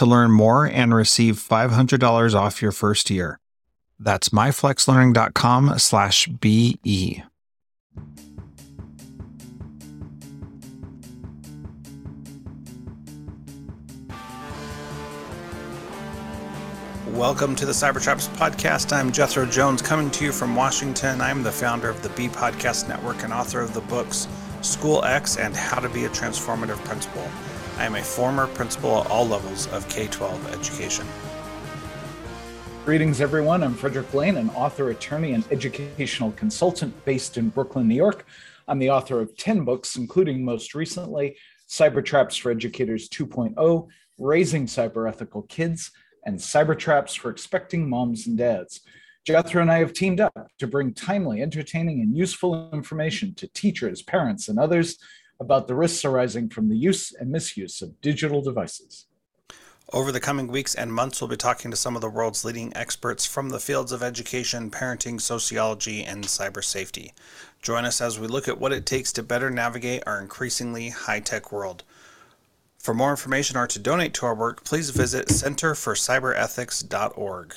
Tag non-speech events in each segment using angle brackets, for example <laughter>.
to learn more and receive $500 off your first year. That's myflexlearning.com slash BE. Welcome to the Cybertraps podcast. I'm Jethro Jones coming to you from Washington. I'm the founder of the B Podcast Network and author of the books School X and How to Be a Transformative Principal. I am a former principal at all levels of K 12 education. Greetings, everyone. I'm Frederick Lane, an author, attorney, and educational consultant based in Brooklyn, New York. I'm the author of 10 books, including most recently Cyber Traps for Educators 2.0, Raising Cyber Ethical Kids, and Cyber Traps for Expecting Moms and Dads. Jethro and I have teamed up to bring timely, entertaining, and useful information to teachers, parents, and others about the risks arising from the use and misuse of digital devices. Over the coming weeks and months, we'll be talking to some of the world's leading experts from the fields of education, parenting, sociology, and cyber safety. Join us as we look at what it takes to better navigate our increasingly high tech world. For more information or to donate to our work, please visit centerforcyberethics.org.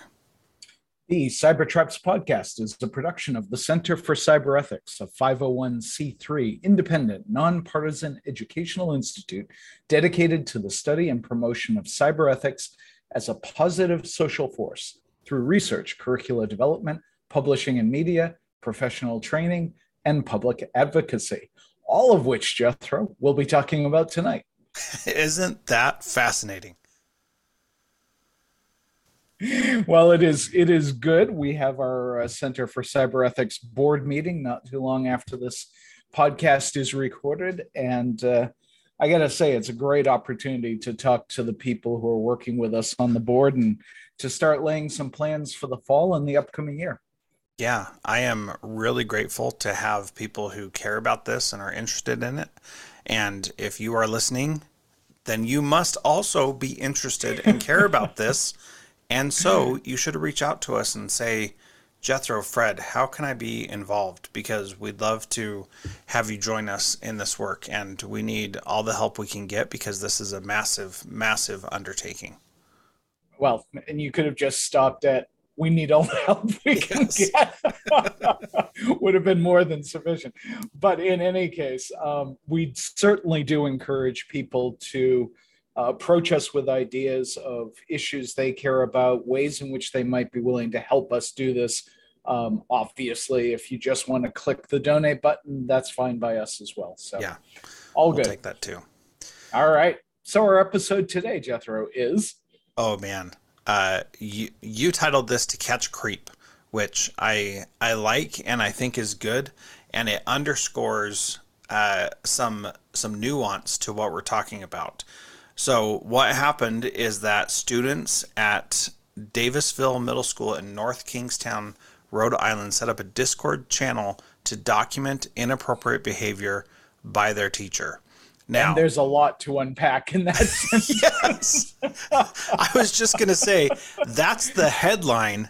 The Cyber Traps podcast is a production of the Center for Cyber Ethics, a 501c3 independent, nonpartisan educational institute dedicated to the study and promotion of cyber ethics as a positive social force through research, curricula development, publishing and media, professional training, and public advocacy, all of which Jethro will be talking about tonight. <laughs> Isn't that fascinating? Well, it is it is good. We have our uh, Center for Cyber Ethics board meeting not too long after this podcast is recorded, and uh, I got to say it's a great opportunity to talk to the people who are working with us on the board and to start laying some plans for the fall and the upcoming year. Yeah, I am really grateful to have people who care about this and are interested in it. And if you are listening, then you must also be interested and care about <laughs> this. And so you should reach out to us and say, Jethro, Fred, how can I be involved? Because we'd love to have you join us in this work, and we need all the help we can get because this is a massive, massive undertaking. Well, and you could have just stopped at we need all the help <laughs> we can yes. get <laughs> would have been more than sufficient but in any case um, we certainly do encourage people to uh, approach us with ideas of issues they care about, ways in which they might be willing to help us do this. Um, obviously, if you just want to click the donate button, that's fine by us as well. So, yeah, all we'll good. Take that too. All right. So, our episode today, Jethro, is. Oh man, uh, you you titled this "To Catch Creep," which I I like and I think is good, and it underscores uh, some some nuance to what we're talking about. So what happened is that students at Davisville Middle School in North Kingstown, Rhode Island, set up a Discord channel to document inappropriate behavior by their teacher. Now, and there's a lot to unpack in that <laughs> yes. I was just going to say that's the headline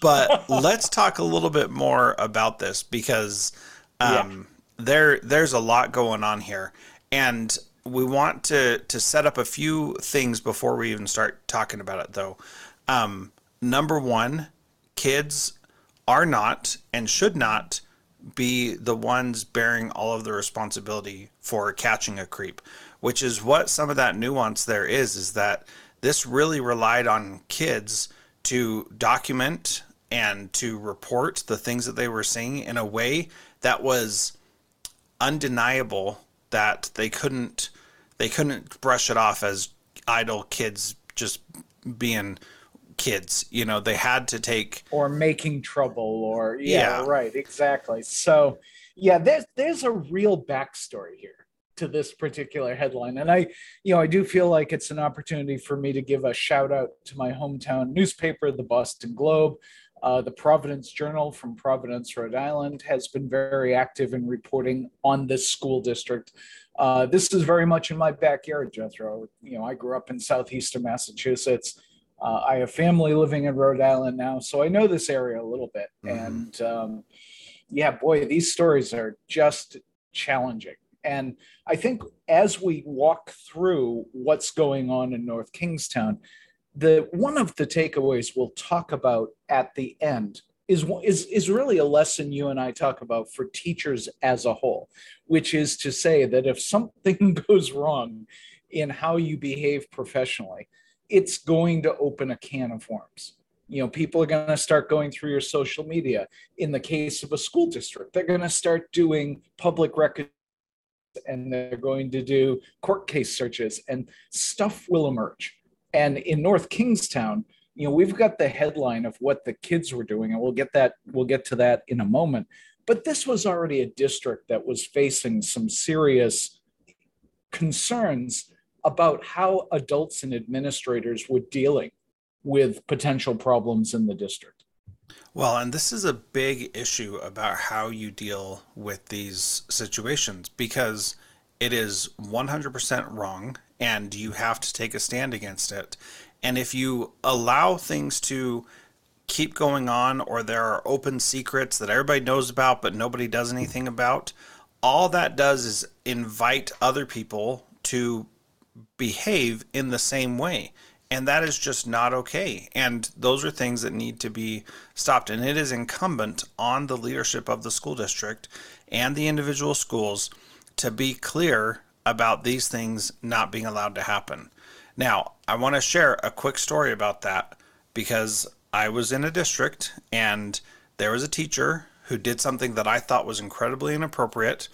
but let's talk a little bit more about this because um, yeah. there there's a lot going on here, and we want to to set up a few things before we even start talking about it. Though, um, number one, kids are not and should not be the ones bearing all of the responsibility for catching a creep, which is what some of that nuance there is. Is that this really relied on kids to document and to report the things that they were seeing in a way that was undeniable that they couldn't they couldn't brush it off as idle kids just being kids you know they had to take or making trouble or yeah, yeah. right exactly so yeah there's there's a real backstory here to this particular headline and i you know i do feel like it's an opportunity for me to give a shout out to my hometown newspaper the boston globe uh, the Providence Journal from Providence, Rhode Island, has been very active in reporting on this school district. Uh, this is very much in my backyard, Jethro. You know, I grew up in southeastern Massachusetts. Uh, I have family living in Rhode Island now, so I know this area a little bit. Mm-hmm. And um, yeah, boy, these stories are just challenging. And I think as we walk through what's going on in North Kingstown, the one of the takeaways we'll talk about at the end is is is really a lesson you and I talk about for teachers as a whole, which is to say that if something <laughs> goes wrong in how you behave professionally, it's going to open a can of worms. You know, people are going to start going through your social media. In the case of a school district, they're going to start doing public record and they're going to do court case searches and stuff will emerge and in North Kingstown, you know, we've got the headline of what the kids were doing, and we'll get that, we'll get to that in a moment. But this was already a district that was facing some serious concerns about how adults and administrators were dealing with potential problems in the district. Well, and this is a big issue about how you deal with these situations because it is 100% wrong and you have to take a stand against it. And if you allow things to keep going on or there are open secrets that everybody knows about but nobody does anything about, all that does is invite other people to behave in the same way. And that is just not okay. And those are things that need to be stopped. And it is incumbent on the leadership of the school district and the individual schools to be clear about these things not being allowed to happen. Now, I want to share a quick story about that because I was in a district and there was a teacher who did something that I thought was incredibly inappropriate.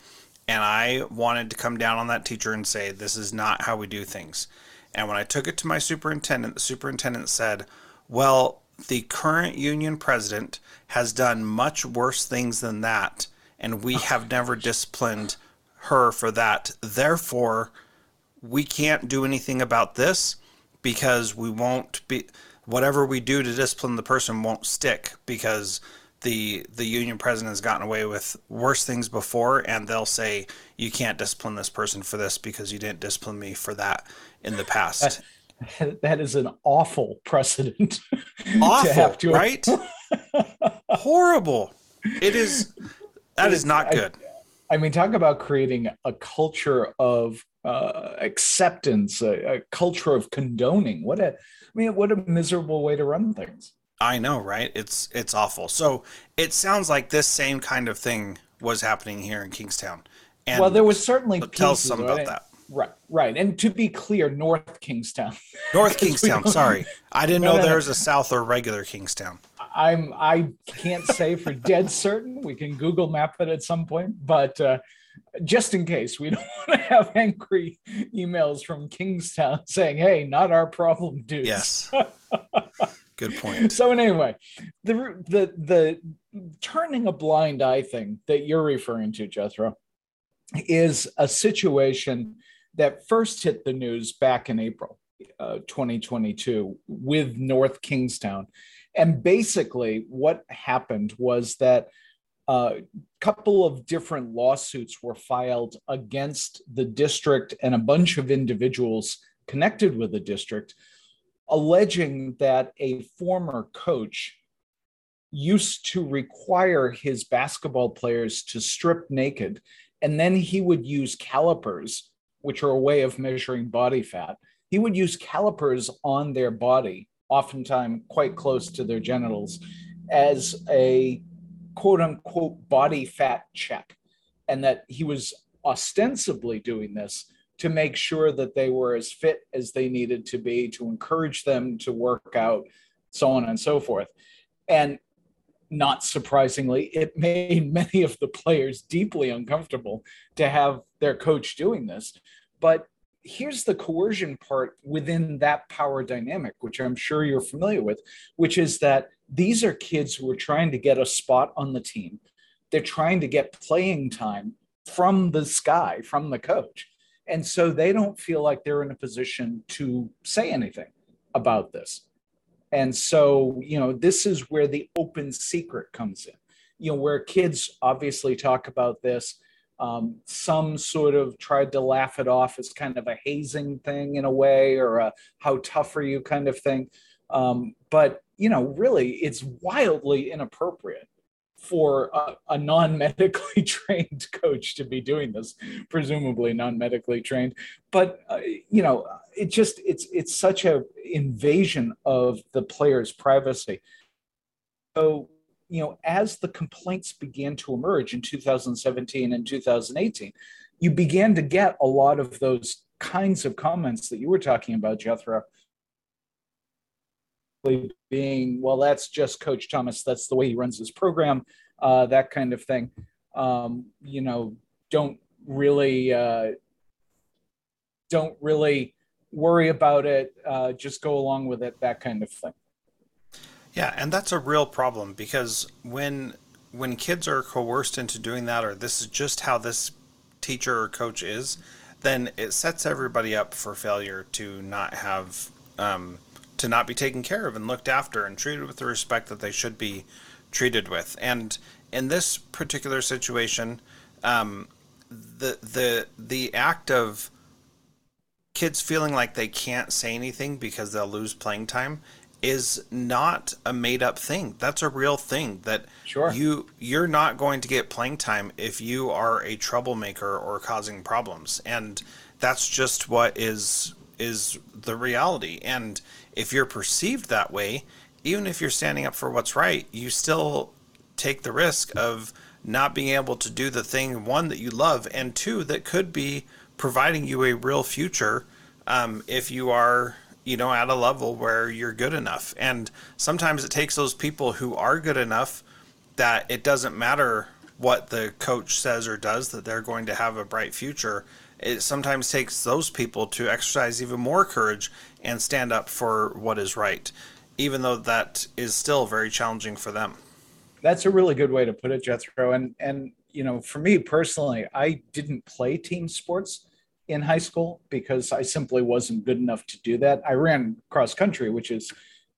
And I wanted to come down on that teacher and say, This is not how we do things. And when I took it to my superintendent, the superintendent said, Well, the current union president has done much worse things than that. And we oh, have never disciplined her for that. Therefore, we can't do anything about this because we won't be whatever we do to discipline the person won't stick because the the union president has gotten away with worse things before and they'll say you can't discipline this person for this because you didn't discipline me for that in the past. That, <laughs> that is an awful precedent. <laughs> Awful, to to right? <laughs> Horrible. It is that it is, is not good. I mean, talk about creating a culture of uh, acceptance, a, a, culture of condoning. What a, I mean, what a miserable way to run things. I know, right? It's it's awful. So it sounds like this same kind of thing was happening here in Kingstown. And well, there was certainly tell us some about that. Right, right. And to be clear, North Kingstown. North <laughs> Kingstown. sorry, I didn't no, know no, there was a South or regular Kingstown. I'm I can't say for dead certain. We can Google map it at some point, but uh, just in case, we <laughs> don't want to have angry emails from Kingstown <laughs> saying, "Hey, not our problem, dude." Yes. <laughs> Good point. So anyway, the the the turning a blind eye thing that you're referring to, Jethro, is a situation that first hit the news back in April uh, 2022 with North Kingstown and basically, what happened was that a couple of different lawsuits were filed against the district and a bunch of individuals connected with the district, alleging that a former coach used to require his basketball players to strip naked, and then he would use calipers, which are a way of measuring body fat. He would use calipers on their body, oftentimes quite close to their genitals, as a quote unquote body fat check. And that he was ostensibly doing this to make sure that they were as fit as they needed to be, to encourage them to work out, so on and so forth. And not surprisingly, it <laughs> made many of the players deeply uncomfortable to have their coach doing this. But here's the coercion part within that power dynamic, which I'm sure you're familiar with, which is that these are kids who are trying to get a spot on the team. They're trying to get playing time from the sky, from the coach. And so they don't feel like they're in a position to say anything about this. And so, you know, this is where the open secret comes in, you know, where kids obviously talk about this. Um, some sort of tried to laugh it off as kind of a hazing thing in a way, or a how tough are you kind of thing. Um, but, you know, really, it's wildly inappropriate for a, a non-medically <laughs> trained coach to be doing this presumably non-medically trained but uh, you know it just it's it's such a invasion of the player's privacy so you know as the complaints began to emerge in 2017 and 2018 you began to get a lot of those kinds of comments that you were talking about jethro being, well, that's just Coach Thomas. That's the way he runs his program, uh, that kind of thing. Um, you know, don't really, uh, don't really worry about it. Uh, just go along with it, that kind of thing. Yeah, and that's a real problem because when when kids are coerced into doing that, or this is just how this teacher or coach is, then it sets everybody up for failure to not have um, to not be taken care of and looked after and treated with the respect that they should be treated with. And in this particular situation, um, the the the act of kids feeling like they can't say anything because they'll lose playing time is not a made up thing. That's a real thing that sure. you you're not going to get playing time if you are a troublemaker or causing problems. And that's just what is is the reality. And if you're perceived that way, even if you're standing up for what's right, you still take the risk of not being able to do the thing one that you love and two that could be providing you a real future um, if you are you know at a level where you're good enough and sometimes it takes those people who are good enough that it doesn't matter what the coach says or does that they're going to have a bright future it sometimes takes those people to exercise even more courage and stand up for what is right, even though that is still very challenging for them. That's a really good way to put it, Jethro. And and you know, for me personally, I didn't play team sports in high school because I simply wasn't good enough to do that. I ran cross country, which is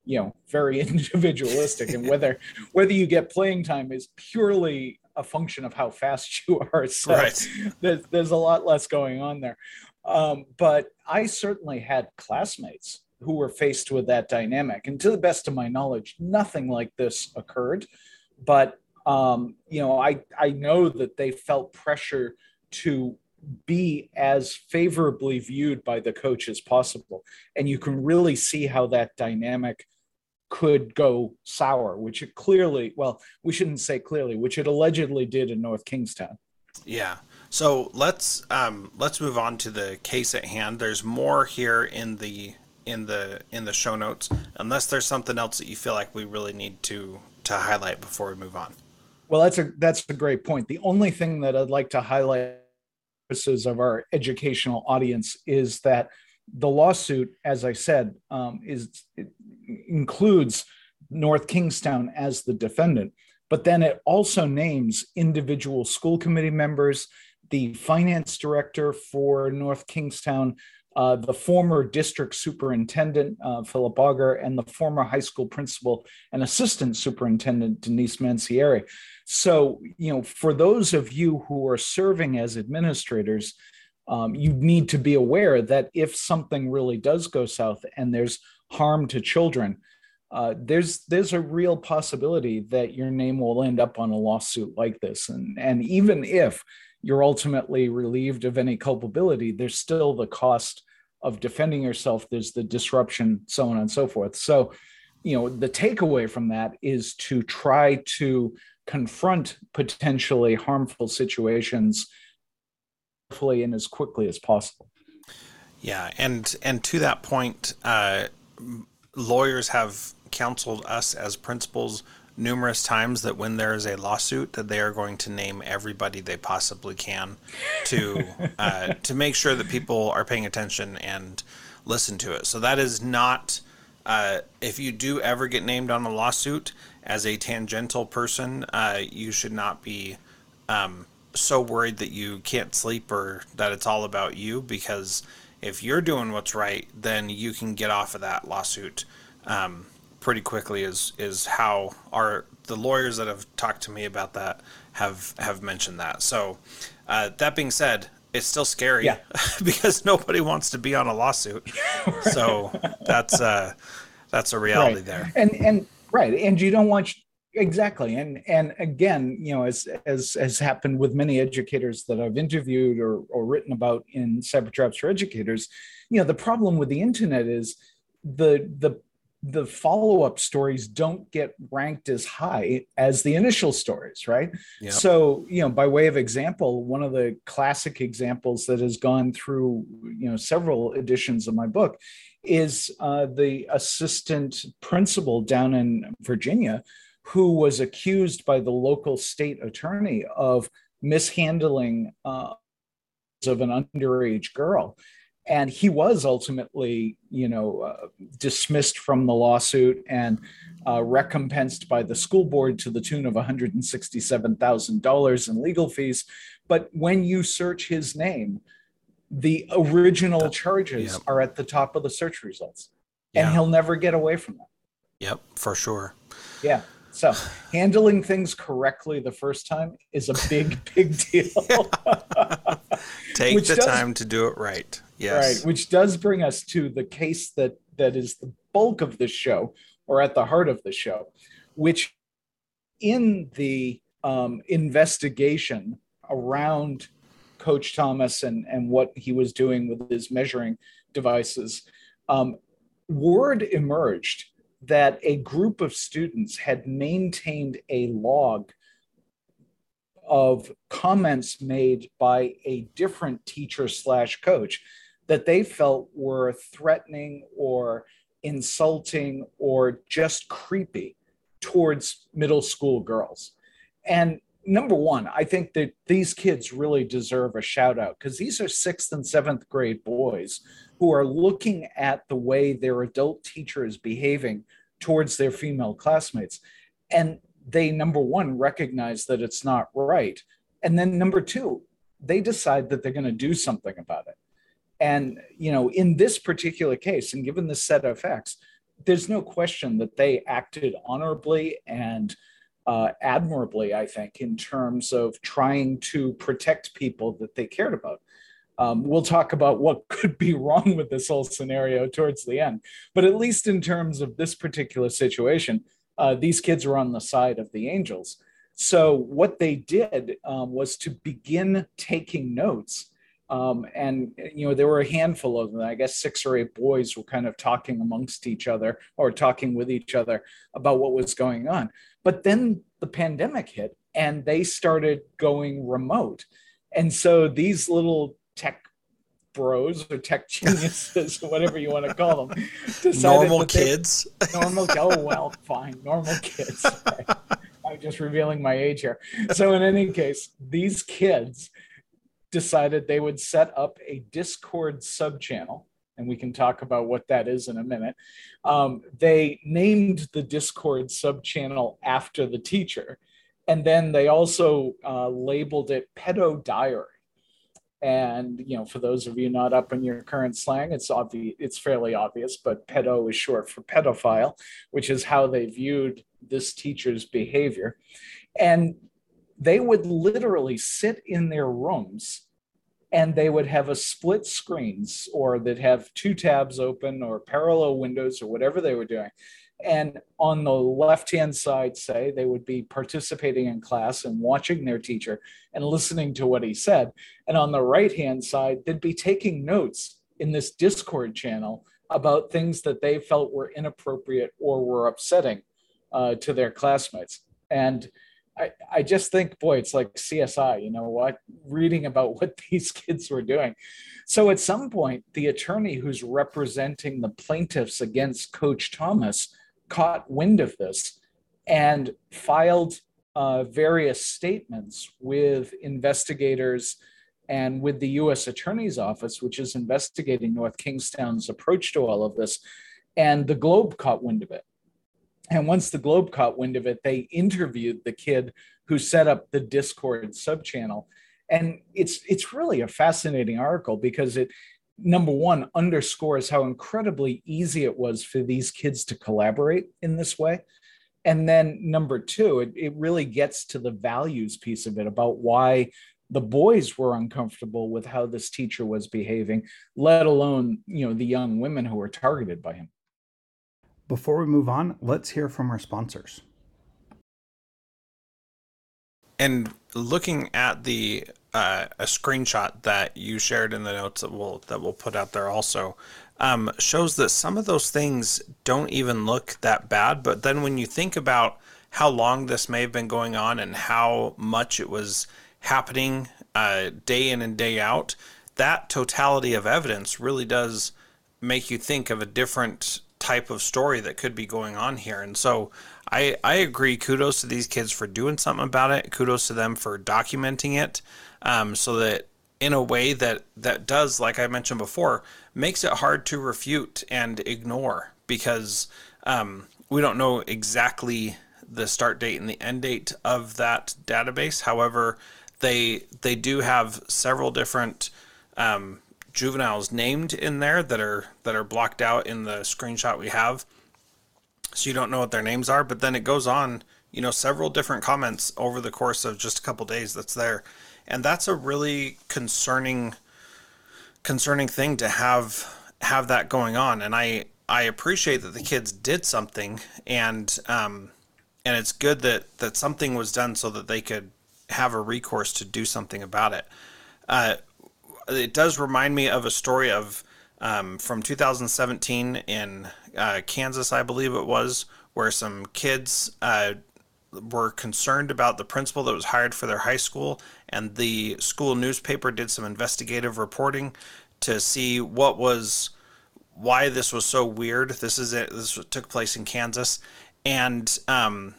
you know very <laughs> individualistic and whether whether you get playing time is purely a function of how fast <laughs> you are. So right. there's, there's a lot less going on there. Um, but I certainly had classmates who were faced with that dynamic. And to the best of my knowledge, nothing like this occurred. But um, you know, I I know that they felt pressure to be as favorably viewed by the coach as possible, and you can really see how that dynamic could go sour, which it clearly, well, we shouldn't say clearly, which it allegedly did in North Kingstown. Yeah. So let's um, let's move on to the case at hand. There's more here in the in the in the show notes, unless there's something else that you feel like we really need to to highlight before we move on. Well, that's a that's a great point. The only thing that I'd like to highlight purposes of our educational audience is that the lawsuit, as I said, um, is includes North Kingstown as the defendant, but then it also names individual school committee members, the finance director for North Kingstown, uh, the former district superintendent, uh, Philip Auger, and the former high school principal and assistant superintendent, Denise Mancieri. So, you know, for those of you who are serving as administrators, um, you need to be aware that if something really does go south and there's harm to children, uh, there's there's a real possibility that your name will end up on a lawsuit like this, and and even if you're ultimately relieved of any culpability, there's still the cost of defending yourself. There's the disruption, so on and so forth. So, you know, the takeaway from that is to try to confront potentially harmful situations hopefully and as quickly as possible. Yeah, and and to that point, uh, lawyers have counseled us as principals numerous times that when there is a lawsuit, that they are going to name everybody they possibly can to <laughs> uh, to make sure that people are paying attention and listen to it. So that is not. Uh, if you do ever get named on a lawsuit as a tangential person, uh, you should not be um, so worried that you can't sleep or that it's all about you because if you're doing what's right, then you can get off of that lawsuit um, pretty quickly. Is is how our the lawyers that have talked to me about that have have mentioned that. So uh, that being said, it's still scary Yeah. <laughs> because nobody wants to be on a lawsuit. <laughs> So that's uh, that's a reality right. there. And and right, and you don't want exactly. And and again, you know, as as has happened with many educators that I've interviewed or or written about in cyber traps for educators, you know, the problem with the internet is the the the follow-up stories don't get ranked as high as the initial stories right Yep. so you know by way of example one of the classic examples that has gone through you know several editions of my book is uh, the assistant principal down in virginia who was accused by the local state attorney of mishandling uh, of an underage girl and he was ultimately you know uh, dismissed from the lawsuit and uh, recompensed by the school board to the tune of $167000 in legal fees. But when you search his name the original charges yep. are at the top of the search results. And he'll never get away from that. Yep, for sure. yeah. So handling things correctly the first time is a big <laughs> big deal Take the does- time to do it right. Yes. Right, which does bring us to the case that that is the bulk of this show, or at the heart of the show, which in the um, investigation around Coach Thomas and and what he was doing with his measuring devices, um, word emerged that a group of students had maintained a log of comments made by a different teacher slash coach that they felt were threatening or insulting or just creepy towards middle school girls. And number one, I think that these kids really deserve a shout out because these are sixth and seventh grade boys who are looking at the way their adult teacher is behaving towards their female classmates. And they, number one, recognize that it's not right. And then number two, they decide that they're going to do something about it. And, you know, in this particular case, and given the set of facts, there's no question that they acted honorably and uh, admirably, I think, in terms of trying to protect people that they cared about. Um, we'll talk about what <laughs> could be wrong with this whole scenario towards the end. But at least in terms of this particular situation, uh, these kids were on the side of the angels. So what they did um, was to begin taking notes. Um, and you know there were a handful of them. I guess six or eight boys were kind of talking amongst each other or talking with each other about what was going on. But then the pandemic hit, and they started going remote. And so these little tech bros or tech <laughs> geniuses, <laughs> whatever you want to call them, Normal they- kids. <laughs> normal oh well fine normal kids i'm just revealing my age here. So in any case these kids decided they would set up a discord subchannel and we can talk about what that is in a minute. Um, they named the discord subchannel after the teacher and then they also uh, labeled it pedo diary and you know, for those of you not up in your current slang, it's obvious. It's fairly obvious, but pedo is short for pedophile, which is how they viewed this teacher's behavior. And they would literally sit in their rooms, and they would have a split screens, or they'd have two tabs open, or parallel windows, or whatever they were doing, And on the left hand side, say they would be participating in class and watching their teacher and listening to what he said. And on the right hand side, they'd be taking notes in this Discord channel about things that they felt were inappropriate or were upsetting uh, to their classmates. And I, I just think, boy, it's like CSI, you know what? Reading about what <laughs> these kids were doing. So at some point, the attorney who's representing the plaintiffs against Coach Thomas caught wind of this and filed uh, various statements with investigators and with the US Attorney's Office, which is investigating North Kingstown's approach to all of this. And the Globe caught wind of it. And once the Globe caught wind of it, they interviewed the kid who set up the Discord subchannel. And it's it's really a fascinating article because it number one underscores how incredibly easy it was for these kids to collaborate in this way. And then number two, it, it really gets to the values piece of it about why the boys were uncomfortable with how this teacher was behaving, let alone, you know, the young women who were targeted by him. Before we move on, let's hear from our sponsors. And looking at the uh, a screenshot that you shared in the notes that we'll that we'll put out there also um, shows that some of those things don't even look that bad. But then when you think about how long this may have been going on and how much it was happening uh, day in and day out, that totality of evidence really does make you think of a different type of story that could be going on here. And so I, I agree. Kudos to these kids for doing something about it. Kudos to them for documenting it um, so that in a way that, that does, like I mentioned before, makes it hard to refute and ignore because um, we don't know exactly the start date and the end date of that database. However, they they do have several different um, juveniles named in there that are that are blocked out in the screenshot we have so you don't know what their names are but then it goes on you know several different comments over the course of just a couple days that's there and that's a really concerning concerning thing to have have that going on. And i i appreciate that the kids did something and um and it's good that that something was done so that they could have a recourse to do something about it. Uh, it does remind me of a story of um, from 2017 in uh, Kansas, I believe it was, where some kids uh, were concerned about the principal that was hired for their high school, and the school newspaper did some investigative reporting to see what was why this was so weird. This is it. This took place in Kansas, and um,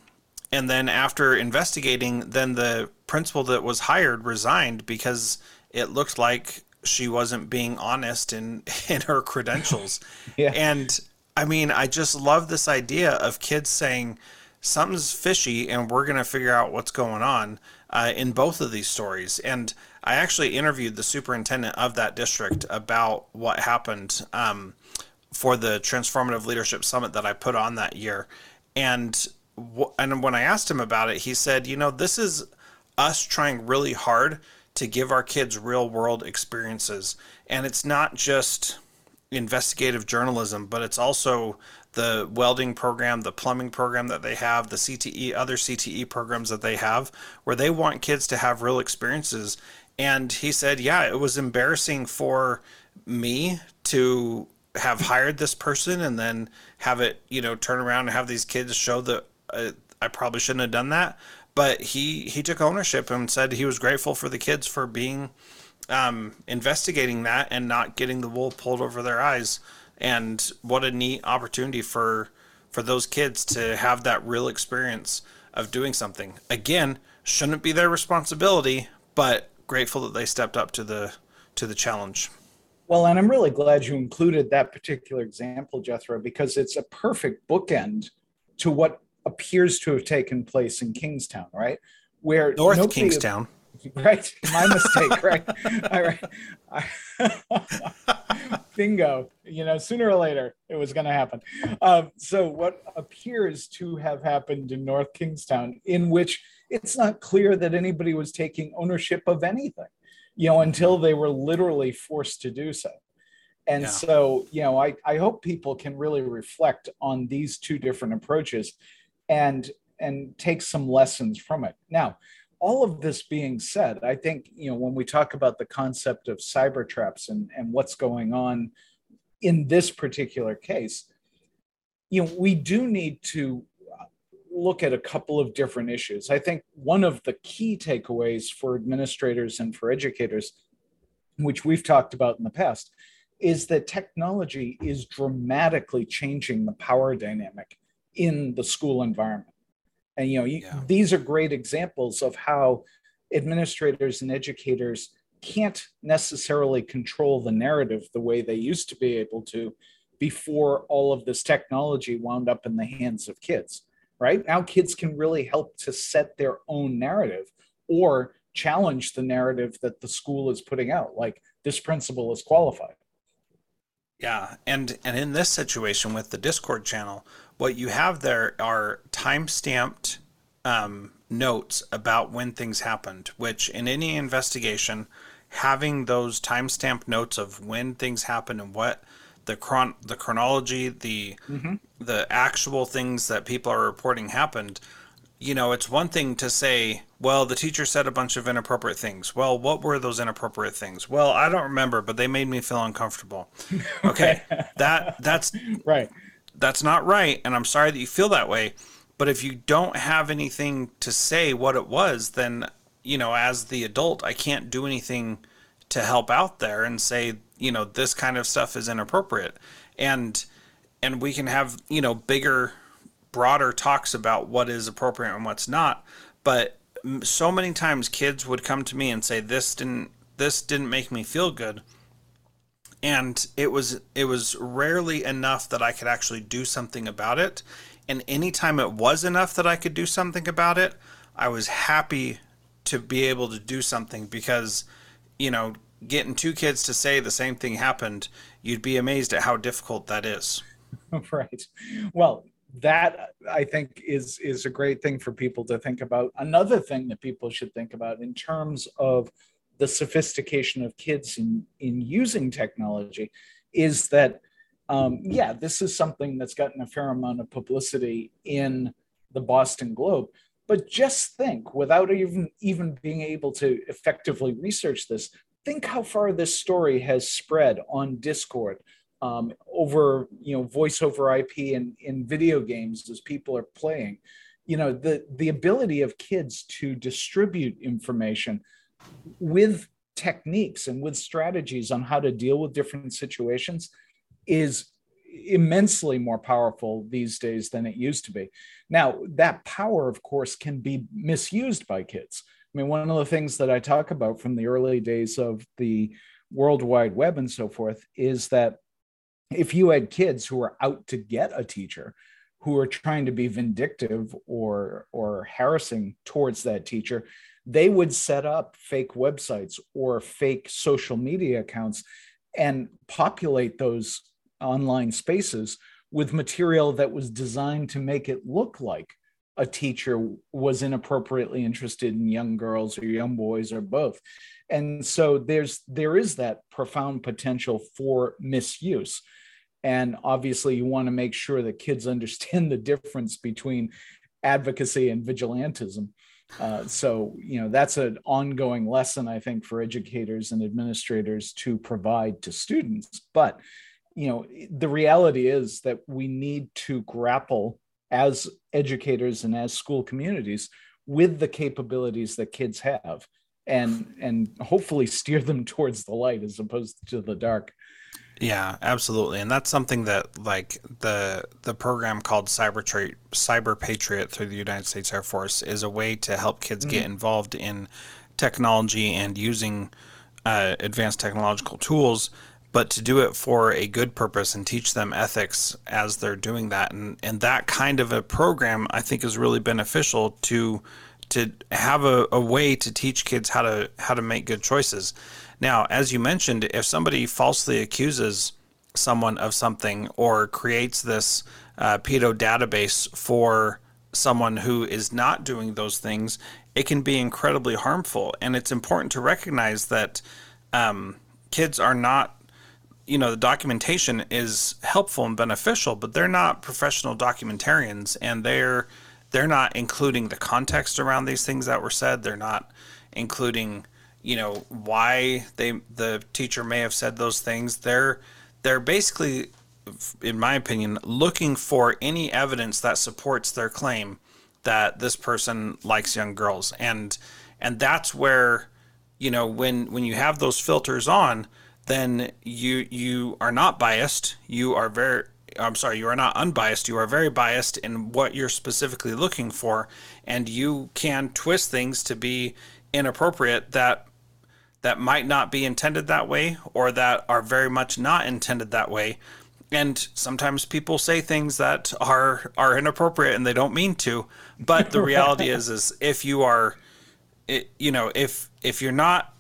and then after investigating, then the principal that was hired resigned because it looked like she wasn't being honest in <laughs> in her credentials. <laughs> yeah. And I mean, I just love this idea of kids saying something's fishy and we're going to figure out what's going on uh, in both of these stories. And I actually interviewed the superintendent of that district about what happened um, for the transformative leadership summit that I put on that year. And and when I asked him about it, he said, "You know, this is us trying really hard to give our kids real world experiences. And it's not just investigative journalism, but it's also the welding program, the plumbing program that they have, the CTE, other CTE programs that they have, where they want kids to have real experiences. And he said, Yeah, it was embarrassing for me to have hired this person and then have it, you know, turn around and have these kids show that uh, I probably shouldn't have done that but he he took ownership and said he was grateful for the kids for being um, investigating that and not getting the wool pulled over their eyes. And what a neat opportunity for for those kids to have that real experience of doing something. Again, shouldn't be their responsibility, but grateful that they stepped up to the to the challenge. Well, and I'm really glad you included that particular example, Jethro, because it's a perfect bookend to what appears to have taken place in Kingstown, right? Where North Kingstown. Right. My mistake, right? All right. <laughs> Bingo. You know, sooner or later it was going to happen. Um, so, what appears to have happened in North Kingstown, in which it's not clear that anybody was taking ownership of anything, you know, until they were literally forced to do so. And yeah. so, you know, I, I hope people can really reflect on these two different approaches and and take some lessons from it. Now, all of this being said, I think, you know, when we talk about the concept of cyber traps and, and what's going on in this particular case, you know, we do need to look at a couple of different issues. I think one of the key takeaways for administrators and for educators, which we've talked about in the past, is that technology is dramatically changing the power dynamic in the school environment. And you know, you, yeah. these are great examples of how administrators and educators can't necessarily control the narrative the way they used to be able to before all of this technology wound up in the hands of kids right now kids can really help to set their own narrative or challenge the narrative that the school is putting out like this principal is qualified yeah and and in this situation with the discord channel what you have there are time stamped um, notes about when things happened, which in any investigation, having those timestamp notes of when things happen and what the chron the chronology, the mm-hmm. the actual things that people are reporting happened. You know, it's one thing to say, well, the teacher said a bunch of inappropriate things. Well, what were those inappropriate things? Well, I don't remember, but they made me feel uncomfortable. <laughs> Okay, that that's right that's not right and i'm sorry that you feel that way but if you don't have anything to say what it was then you know as the adult i can't do anything to help out there and say you know this kind of stuff is inappropriate. And and we can have you know bigger broader talks about what is appropriate and what's not but so many times kids would come to me and say this didn't this didn't make me feel good and it was it was rarely enough that I could actually do something about it. And anytime it was enough that I could do something about it, I was happy to be able to do something because, you know, getting two kids to say the same thing happened, you'd be amazed at how difficult that is. <laughs> right. Well, that I think is is a great thing for people to think about. Another thing that people should think about in terms of the sophistication of kids in in using technology is that um, yeah this is something that's gotten a fair amount of publicity in the boston globe. But just think without even even being able to effectively research this think how far this story has spread on discord um, over you know voice over ip and in video games as people are playing. You know the the ability of kids to distribute information with techniques and with strategies on how to deal with different situations is immensely more powerful these days than it used to be. Now, that power, of course, can be misused by kids. I mean, one of the things that I talk about from the early days of the World Wide Web and so forth is that if you had kids who were out to get a teacher, who are trying to be vindictive or or harassing towards that teacher, they would set up fake websites or fake social media accounts and populate those online spaces with material that was designed to make it look like a teacher was inappropriately interested in young girls or young boys or both. And so there's there is that profound potential for misuse. And obviously you want to make sure that kids <laughs> understand the difference between advocacy and vigilantism uh, so, you know, that's an ongoing lesson, I think, for educators and administrators to provide to students. But, you know, the reality is that we need to grapple as educators and as school communities with the capabilities that kids have and and hopefully steer them <laughs> towards the light as opposed to the dark yeah, absolutely, and that's something that like the the program called Cyber Tra- Cyber Patriot through the United States Air Force is a way to help kids mm-hmm. get involved in technology and using uh, advanced technological tools, but to do it for a good purpose and teach them ethics as they're doing that, and and that kind of a program I think is really beneficial to to have a, a way to teach kids how to how to make good choices. Now, as you mentioned, if somebody falsely accuses someone of something or creates this uh, pedo database for someone who is not doing those things, it can be incredibly harmful. And it's important to recognize that um, kids are not you know the documentation is helpful and beneficial, but they're not professional documentarians, and they're they're not including the context around these things that were said. They're not including you know why they the teacher may have said those things. They're they're basically, in my opinion, looking for any evidence that supports their claim that this person likes young girls, and and that's where you know when when you have those filters on then you you are not biased. You are very I'm sorry, you are not unbiased. You are very biased in what you're specifically looking for, and you can twist things to be inappropriate that that might not be intended that way or that are very much not intended that way. And sometimes people say things that are are inappropriate and they don't mean to. But the <laughs> reality is is if you are it, you know, if if you're not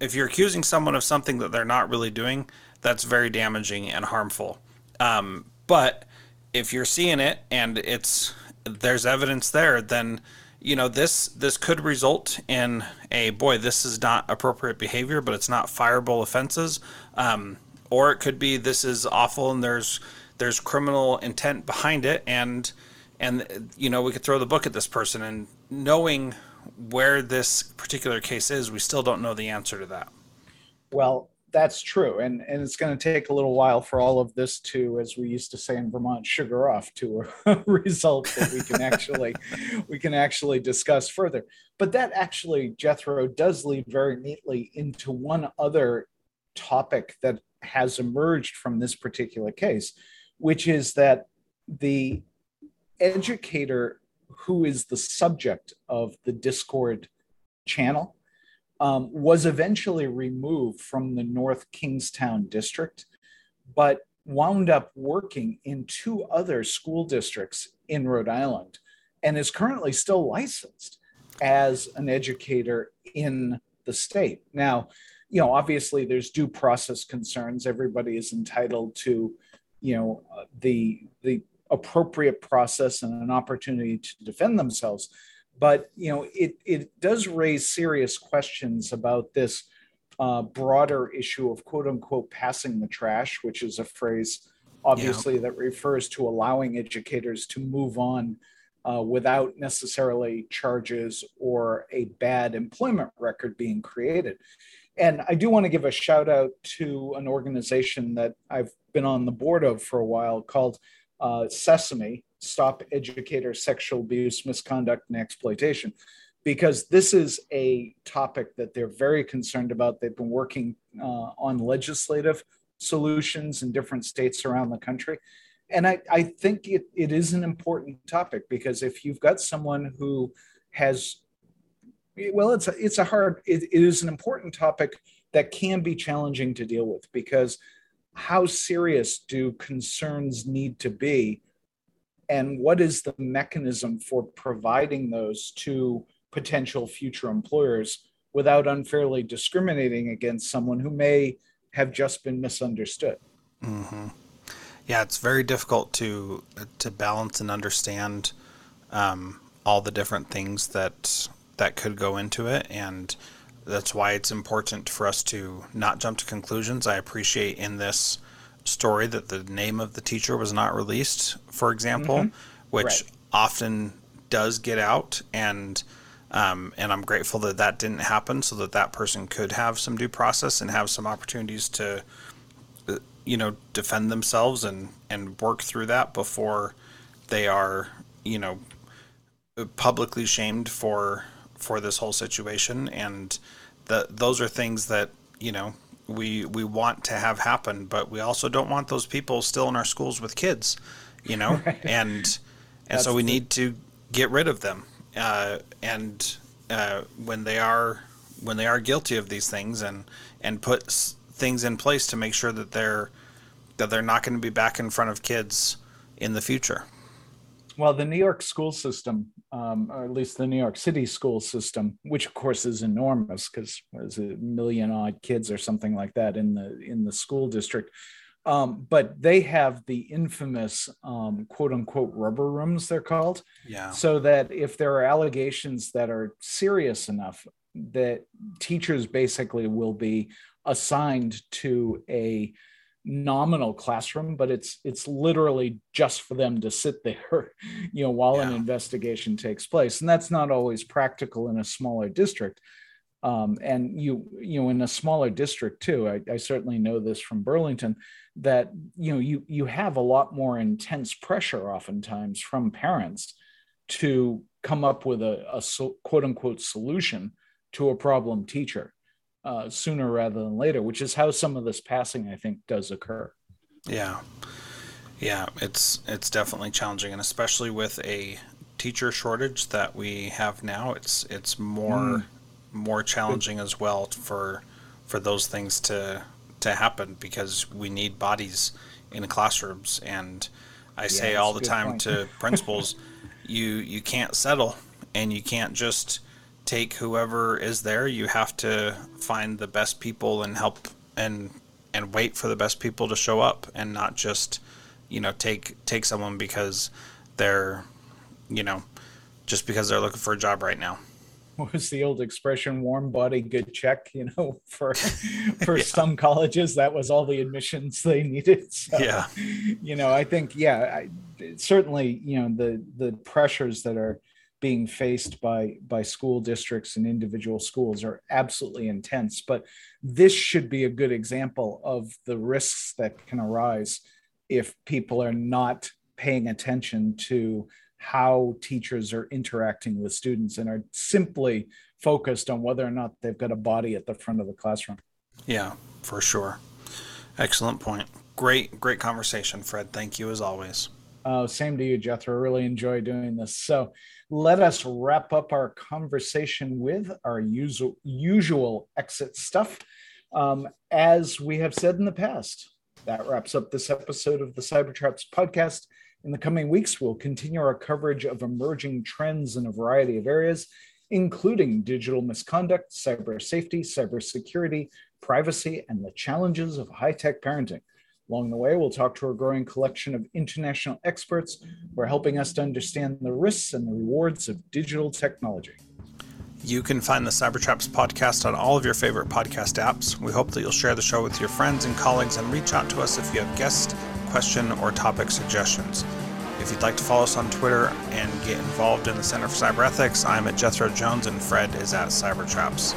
if you're accusing someone of something that they're not really doing, that's very damaging and harmful. Um, but if you're seeing it and it's there's evidence there, then you know this this could result in a boy. This is not appropriate behavior, but it's not fireable offenses. Um, or it could be this is awful and there's there's criminal intent behind it, and and you know we could throw the book at this person and knowing where this particular case is, we still don't know the answer to that. Well, that's true, and and it's going to take a little while for all of this to, as we used to say in Vermont, sugar off to a <laughs> result that we can actually <laughs> we can actually discuss further. But that actually, Jethro, does lead very neatly into one other topic that has emerged from this particular case, which is that the educator who is the subject of the Discord channel, um, was eventually removed from the North Kingstown district, but wound up working in two other school districts in Rhode Island and is currently still licensed as an educator in the state. Now, you know, obviously there's due process concerns. Everybody is entitled to, you know, uh, the the appropriate process and an opportunity to defend themselves. But you know, it it does raise serious questions about this uh, broader issue of quote unquote passing the trash, which is a phrase obviously yeah. that refers to allowing educators to move on uh, without necessarily charges or a bad employment record being created. And I do want to give a shout out to an organization that I've been on the board of for a while called uh, Sesame Stop Educator Sexual Abuse, Misconduct, and Exploitation, because this is a topic that they're very concerned about. They've been working uh, on legislative solutions in different states around the country. And I, I think it, it is an important topic because if you've got someone who has, well, it's a, it's a hard, it, it is an important topic that can be challenging to deal with because how serious do concerns need to be? And what is the mechanism for providing those to potential future employers without unfairly discriminating against someone who may have just been misunderstood? Mm-hmm. Yeah, it's very difficult to to balance and understand um, all the different things that that could go into it, and that's why it's important for us to not jump to conclusions. I appreciate in this story that the name of the teacher was not released, for example, mm-hmm. which right. often does get out and um, and I'm grateful that that didn't happen so that that person could have some due process and have some opportunities to uh, you know defend themselves and and work through that before they are you know publicly shamed for for this whole situation, and the, those are things that you know we we want to have happen, but we also don't want those people still in our schools with kids, you know, <laughs> right. and and so we the... need to get rid of them. Uh, and uh, when they are when they are guilty of these things, and and put things in place to make sure that they're that they're not going to be back in front of kids in the future. Well, the New York school system, um, or at least the New York City school system, which of course is enormous because there's a million odd kids or something like that in the in the school district. Um, but they have the infamous um, quote unquote rubber rooms, they're called. Yeah. So that if there are allegations that are serious enough, that teachers basically will be assigned to a nominal classroom but it's it's literally just for them to sit there <laughs> you know while yeah. an investigation takes place. And that's not always practical in a smaller district. Um, and you you know in a smaller district too I, I certainly know this from burlington that you know you you have a lot more intense pressure oftentimes from parents to come up with a, a so, quote unquote solution to a problem teacher uh, sooner rather than later, which is how some of this passing, I think, does occur. Yeah, yeah, it's it's definitely challenging, and especially with a teacher shortage that we have now, it's it's more mm. more challenging as well for for those things to to happen because we need bodies in classrooms, and I yeah, say all the time point. to principals, <laughs> you you can't settle, and you can't just take whoever is there. You have to find the best people and help and and wait for the best people to show up and not just you know take take someone because they're you know just because they're looking for a job right now <laughs> what was the old expression warm body good check you know <laughs> for <laughs> for yeah. some colleges that was all the admissions they needed so, yeah you know i think yeah I, certainly you know the the pressures that are being faced by by school districts and individual schools are absolutely intense but this should be a good example of the risks that can arise if people are not paying attention to how teachers are interacting with students and are simply focused on whether or not they've got a body at the front of the classroom. Yeah for sure. Excellent point. Great great conversation fred. Thank you as always. Uh, same to you jethro. Really enjoy doing this. So let us wrap up our conversation with our usual, usual exit stuff. Um, as we have said in the past, that wraps up this episode of the Cybertraps podcast. In the coming weeks, we'll continue our coverage of emerging trends in a variety of areas, including digital misconduct, cyber safety, cybersecurity, privacy, and the challenges of high tech parenting. Along the way, we'll talk to a growing collection of international experts who are helping us to understand the risks and the rewards of digital technology. You can find the Cybertraps podcast on all of your favorite podcast apps. We hope that you'll share the show with your friends and colleagues and reach out to us if you have guest, question, or topic suggestions. If you'd like to follow us on Twitter and get involved in the Center for Cyber Ethics, I'm at Jethro Jones and Fred is at Cybertraps.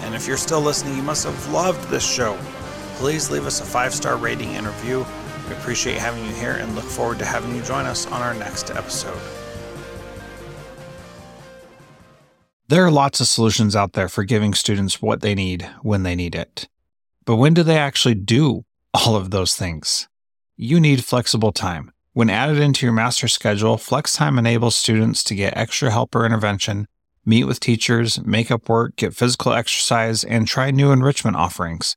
And if you're still listening, you must have loved this show please leave us a five star rating and review. We appreciate having you here and look forward to having you join us on our next episode. There are lots of solutions out there for giving students what they need when they need it. But when do they actually do all of those things? You need flexible time. When added into your master schedule, Flex Time enables students to get extra help or intervention, meet with teachers, make up work, get physical exercise, and try new enrichment offerings.